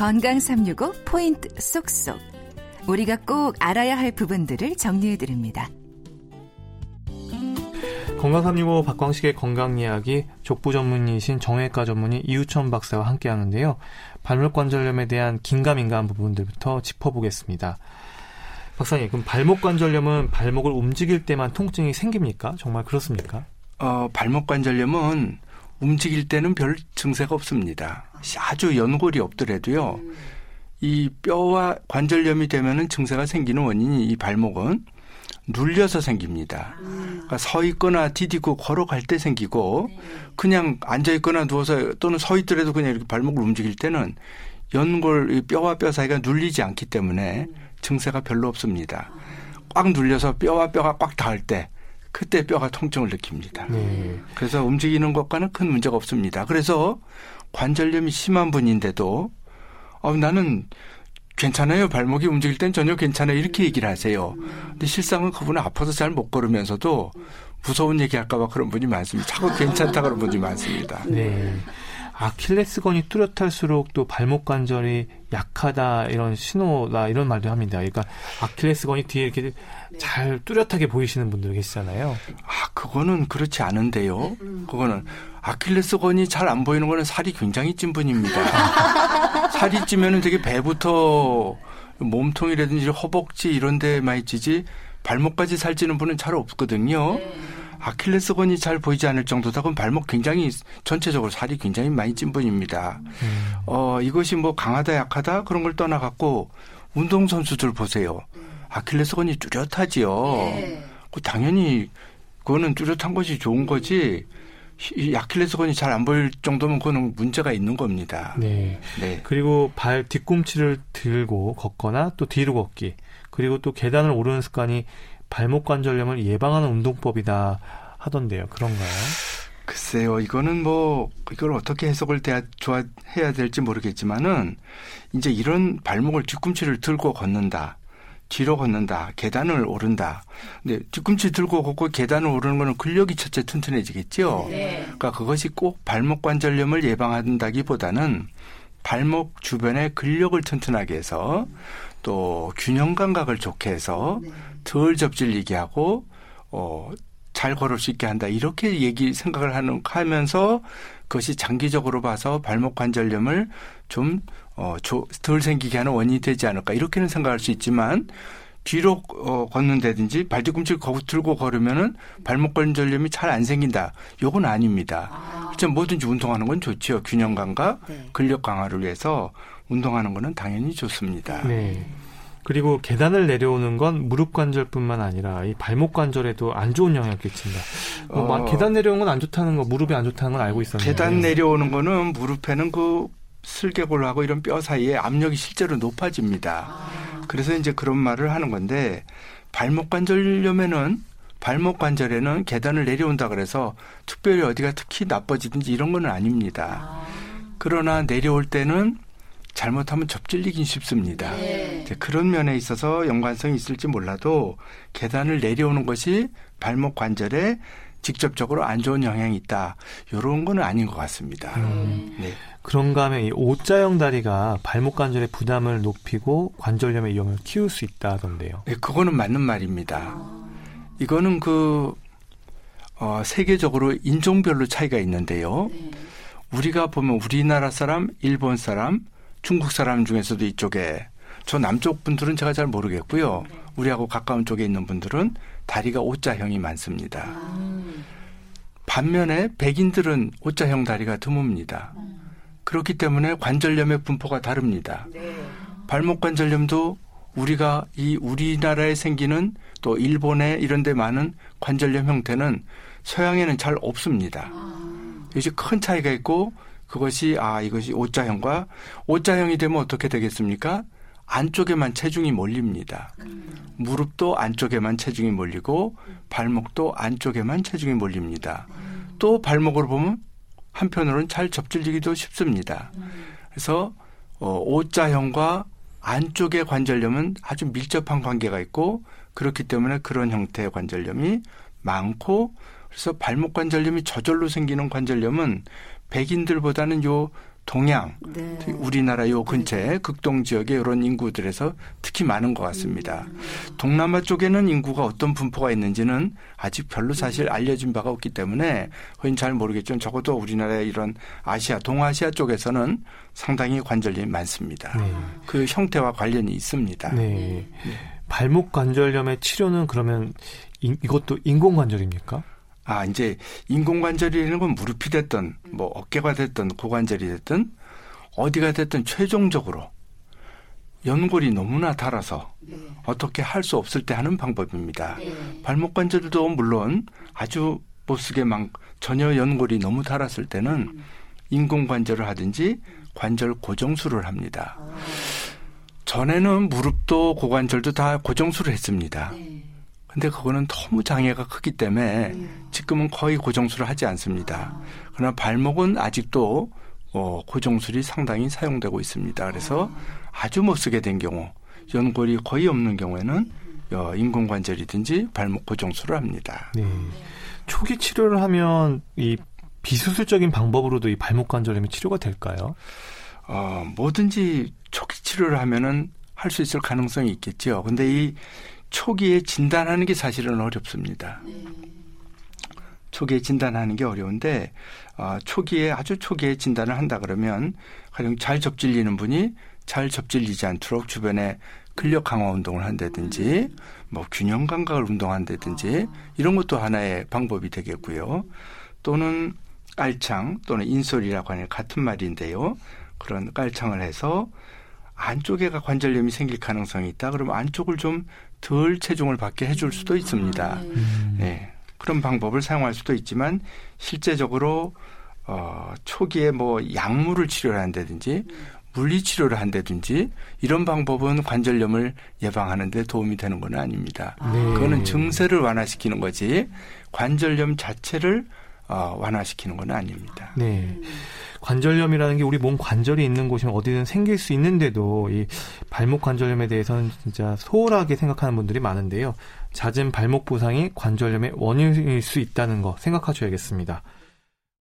건강 365 포인트 쏙쏙. 우리가 꼭 알아야 할 부분들을 정리해 드립니다. 건강 365 박광식의 건강 이야기 족부 전문의이신 정형외과 전문의 이우천 박사와 함께 하는데요. 발목 관절염에 대한 긴가민가한 부분들부터 짚어보겠습니다. 박사님, 그럼 발목 관절염은 발목을 움직일 때만 통증이 생깁니까? 정말 그렇습니까? 어, 발목 관절염은 움직일 때는 별 증세가 없습니다. 아주 연골이 없더라도요. 이 뼈와 관절염이 되면은 증세가 생기는 원인이 이 발목은 눌려서 생깁니다. 그러니까 서 있거나 디디고 걸어갈 때 생기고 그냥 앉아 있거나 누워서 또는 서 있더라도 그냥 이렇게 발목을 움직일 때는 연골 뼈와 뼈 사이가 눌리지 않기 때문에 증세가 별로 없습니다. 꽉 눌려서 뼈와 뼈가 꽉 닿을 때 그때 뼈가 통증을 느낍니다. 네. 그래서 움직이는 것과는 큰 문제가 없습니다. 그래서 관절염이 심한 분인데도 어, 나는 괜찮아요. 발목이 움직일 땐 전혀 괜찮아요. 이렇게 얘기를 하세요. 근데 실상은 그분은 아파서 잘 못 걸으면서도 무서운 얘기 할까봐 그런 분이 많습니다. 자꾸 괜찮다 그런 분이 많습니다. 네. 아킬레스건이 뚜렷할수록 또 발목 관절이 약하다 이런 신호다 이런 말도 합니다. 그러니까 아킬레스건이 뒤에 이렇게 네. 잘 뚜렷하게 보이시는 분들 계시잖아요. 아 그거는 그렇지 않은데요. 그거는 아킬레스건이 잘 안 보이는 거는 살이 굉장히 찐 분입니다. 살이 찌면은 되게 배부터 몸통이라든지 허벅지 이런 데 많이 찌지 발목까지 살찌는 분은 잘 없거든요. 네. 아킬레스건이 잘 보이지 않을 정도다 그럼 발목 굉장히 전체적으로 살이 굉장히 많이 찐 분입니다. 음. 어, 이것이 뭐 강하다 약하다 그런 걸 떠나갖고 운동 선수들 보세요. 아킬레스건이 뚜렷하지요. 네. 그 당연히 그거는 뚜렷한 것이 좋은 거지. 이 아킬레스건이 잘 안 보일 정도면 그거는 문제가 있는 겁니다. 네. 네. 그리고 발 뒤꿈치를 들고 걷거나 또 뒤로 걷기 그리고 또 계단을 오르는 습관이 발목 관절염을 예방하는 운동법이다 하던데요. 그런가요? 글쎄요, 이거는 뭐 이걸 어떻게 해석을 대, 좋아, 해야 될지 모르겠지만은 이제 이런 발목을 뒤꿈치를 들고 걷는다. 뒤로 걷는다. 계단을 오른다. 근데 뒤꿈치 들고 걷고 계단을 오르는 거는 근력이 첫째 튼튼해지겠죠. 네. 그러니까 그것이 꼭 발목 관절염을 예방한다기보다는 발목 주변에 근력을 튼튼하게 해서 또 균형 감각을 좋게 해서 네. 덜 접질리게 하고 어, 잘 걸을 수 있게 한다. 이렇게 얘기 생각을 하는 하면서 그것이 장기적으로 봐서 발목 관절염을 좀 어, 덜 생기게 하는 원인이 되지 않을까. 이렇게는 생각할 수 있지만 뒤로 어, 걷는다든지 발뒤꿈치를 들고 걸으면은 발목 관절염이 잘 안 생긴다. 요건 아닙니다. 아. 그렇죠. 뭐든지 운동하는 건 좋지요. 균형 감각, 네. 근력 강화를 위해서 운동하는 거는 당연히 좋습니다. 네. 그리고 계단을 내려오는 건 무릎 관절뿐만 아니라 이 발목 관절에도 안 좋은 영향을 끼친다. 뭐 어, 계단 내려오는 건 안 좋다는 거, 무릎이 안 좋다는 건 알고 있었는데. 계단 내려오는 거는 무릎에는 그 슬개골하고 이런 뼈 사이에 압력이 실제로 높아집니다. 아. 그래서 이제 그런 말을 하는 건데 발목 관절염에는 발목 관절에는 계단을 내려온다 그래서 특별히 어디가 특히 나빠지든지 이런 건 아닙니다. 아. 그러나 내려올 때는 잘못하면 접질리긴 쉽습니다. 네. 그런 면에 있어서 연관성이 있을지 몰라도 계단을 내려오는 것이 발목 관절에 직접적으로 안 좋은 영향이 있다. 이런 거는 아닌 것 같습니다. 음. 네. 그런가 하면 이 O자형 다리가 발목 관절의 부담을 높이고 관절염의 위험을 키울 수 있다던데요. 네, 그거는 맞는 말입니다. 이거는 그 어, 세계적으로 인종별로 차이가 있는데요. 네. 우리가 보면 우리나라 사람, 일본 사람, 중국 사람 중에서도 이쪽에 저 남쪽 분들은 제가 잘 모르겠고요. 우리하고 가까운 쪽에 있는 분들은 다리가 O자형이 많습니다. 반면에 백인들은 O자형 다리가 드뭅니다. 그렇기 때문에 관절염의 분포가 다릅니다. 발목 관절염도 우리가 이 우리나라에 생기는 또 일본에 이런 데 많은 관절염 형태는 서양에는 잘 없습니다. 이제 큰 차이가 있고 그것이 아 이것이 오자형과 오자형이 되면 어떻게 되겠습니까? 안쪽에만 체중이 몰립니다. 무릎도 안쪽에만 체중이 몰리고 발목도 안쪽에만 체중이 몰립니다. 또 발목을 보면 한편으로는 잘 접질리기도 쉽습니다. 그래서 어, O자형과 안쪽의 관절염은 아주 밀접한 관계가 있고 그렇기 때문에 그런 형태의 관절염이 많고 그래서 발목 관절염이 저절로 생기는 관절염은 백인들보다는 요 동양, 네. 우리나라 요 근처에 극동 지역의 이런 인구들에서 특히 많은 것 같습니다. 음. 동남아 쪽에는 인구가 어떤 분포가 있는지는 아직 별로 사실 알려진 바가 없기 때문에 그건 잘 모르겠지만 적어도 우리나라의 이런 아시아, 동아시아 쪽에서는 상당히 관절염이 많습니다. 네. 그 형태와 관련이 있습니다. 네. 네. 발목 관절염의 치료는 그러면 이, 이것도 인공 관절입니까? 아, 이제 인공관절이라는 건 무릎이 됐든 뭐 어깨가 됐든 고관절이 됐든 어디가 됐든 최종적으로 연골이 너무나 닳아서 네. 어떻게 할 수 없을 때 하는 방법입니다. 네. 발목 관절도 물론 아주 못쓰게 막 전혀 연골이 너무 닳았을 때는 음. 인공 관절을 하든지 관절 고정술을 합니다. 아. 전에는 무릎도 고관절도 다 고정술을 했습니다. 네. 근데 그거는 너무 장애가 크기 때문에 네. 지금은 거의 고정술을 하지 않습니다. 그러나 발목은 아직도 어, 고정술이 상당히 사용되고 있습니다. 그래서 아주 못 쓰게 된 경우, 연골이 거의 없는 경우에는 어, 인공관절이든지 발목 고정술을 합니다. 네. 초기 치료를 하면 이 비수술적인 방법으로도 이 발목 관절염이 치료가 될까요? 어, 뭐든지 초기 치료를 하면은 할 수 있을 가능성이 있겠죠. 근데 이 초기에 진단하는 게 사실은 어렵습니다. 네. 초기에 진단하는 게 어려운데 어, 초기에 아주 초기에 진단을 한다 그러면 가령 잘 접질리는 분이 잘 접질리지 않도록 주변에 근력 강화 운동을 한다든지 뭐 균형 감각을 운동한다든지 이런 것도 하나의 방법이 되겠고요. 또는 깔창 또는 인솔이라고 하는 같은 말인데요. 그런 깔창을 해서 안쪽에가 관절염이 생길 가능성이 있다. 그러면 안쪽을 좀 덜 체중을 받게 해줄 수도 있습니다. 음. 네. 그런 방법을 사용할 수도 있지만 실제적으로 어, 초기에 뭐 약물을 치료를 한다든지 물리 치료를 한다든지 이런 방법은 관절염을 예방하는 데 도움이 되는 건 아닙니다. 네. 그거는 증세를 완화시키는 거지 관절염 자체를 어, 완화시키는 건 아닙니다. 네. 관절염이라는 게 우리 몸 관절이 있는 곳이면 어디든 생길 수 있는데도 이 발목 관절염에 대해서는 진짜 소홀하게 생각하는 분들이 많은데요. 잦은 발목 부상이 관절염의 원인일 수 있다는 거 생각하셔야겠습니다.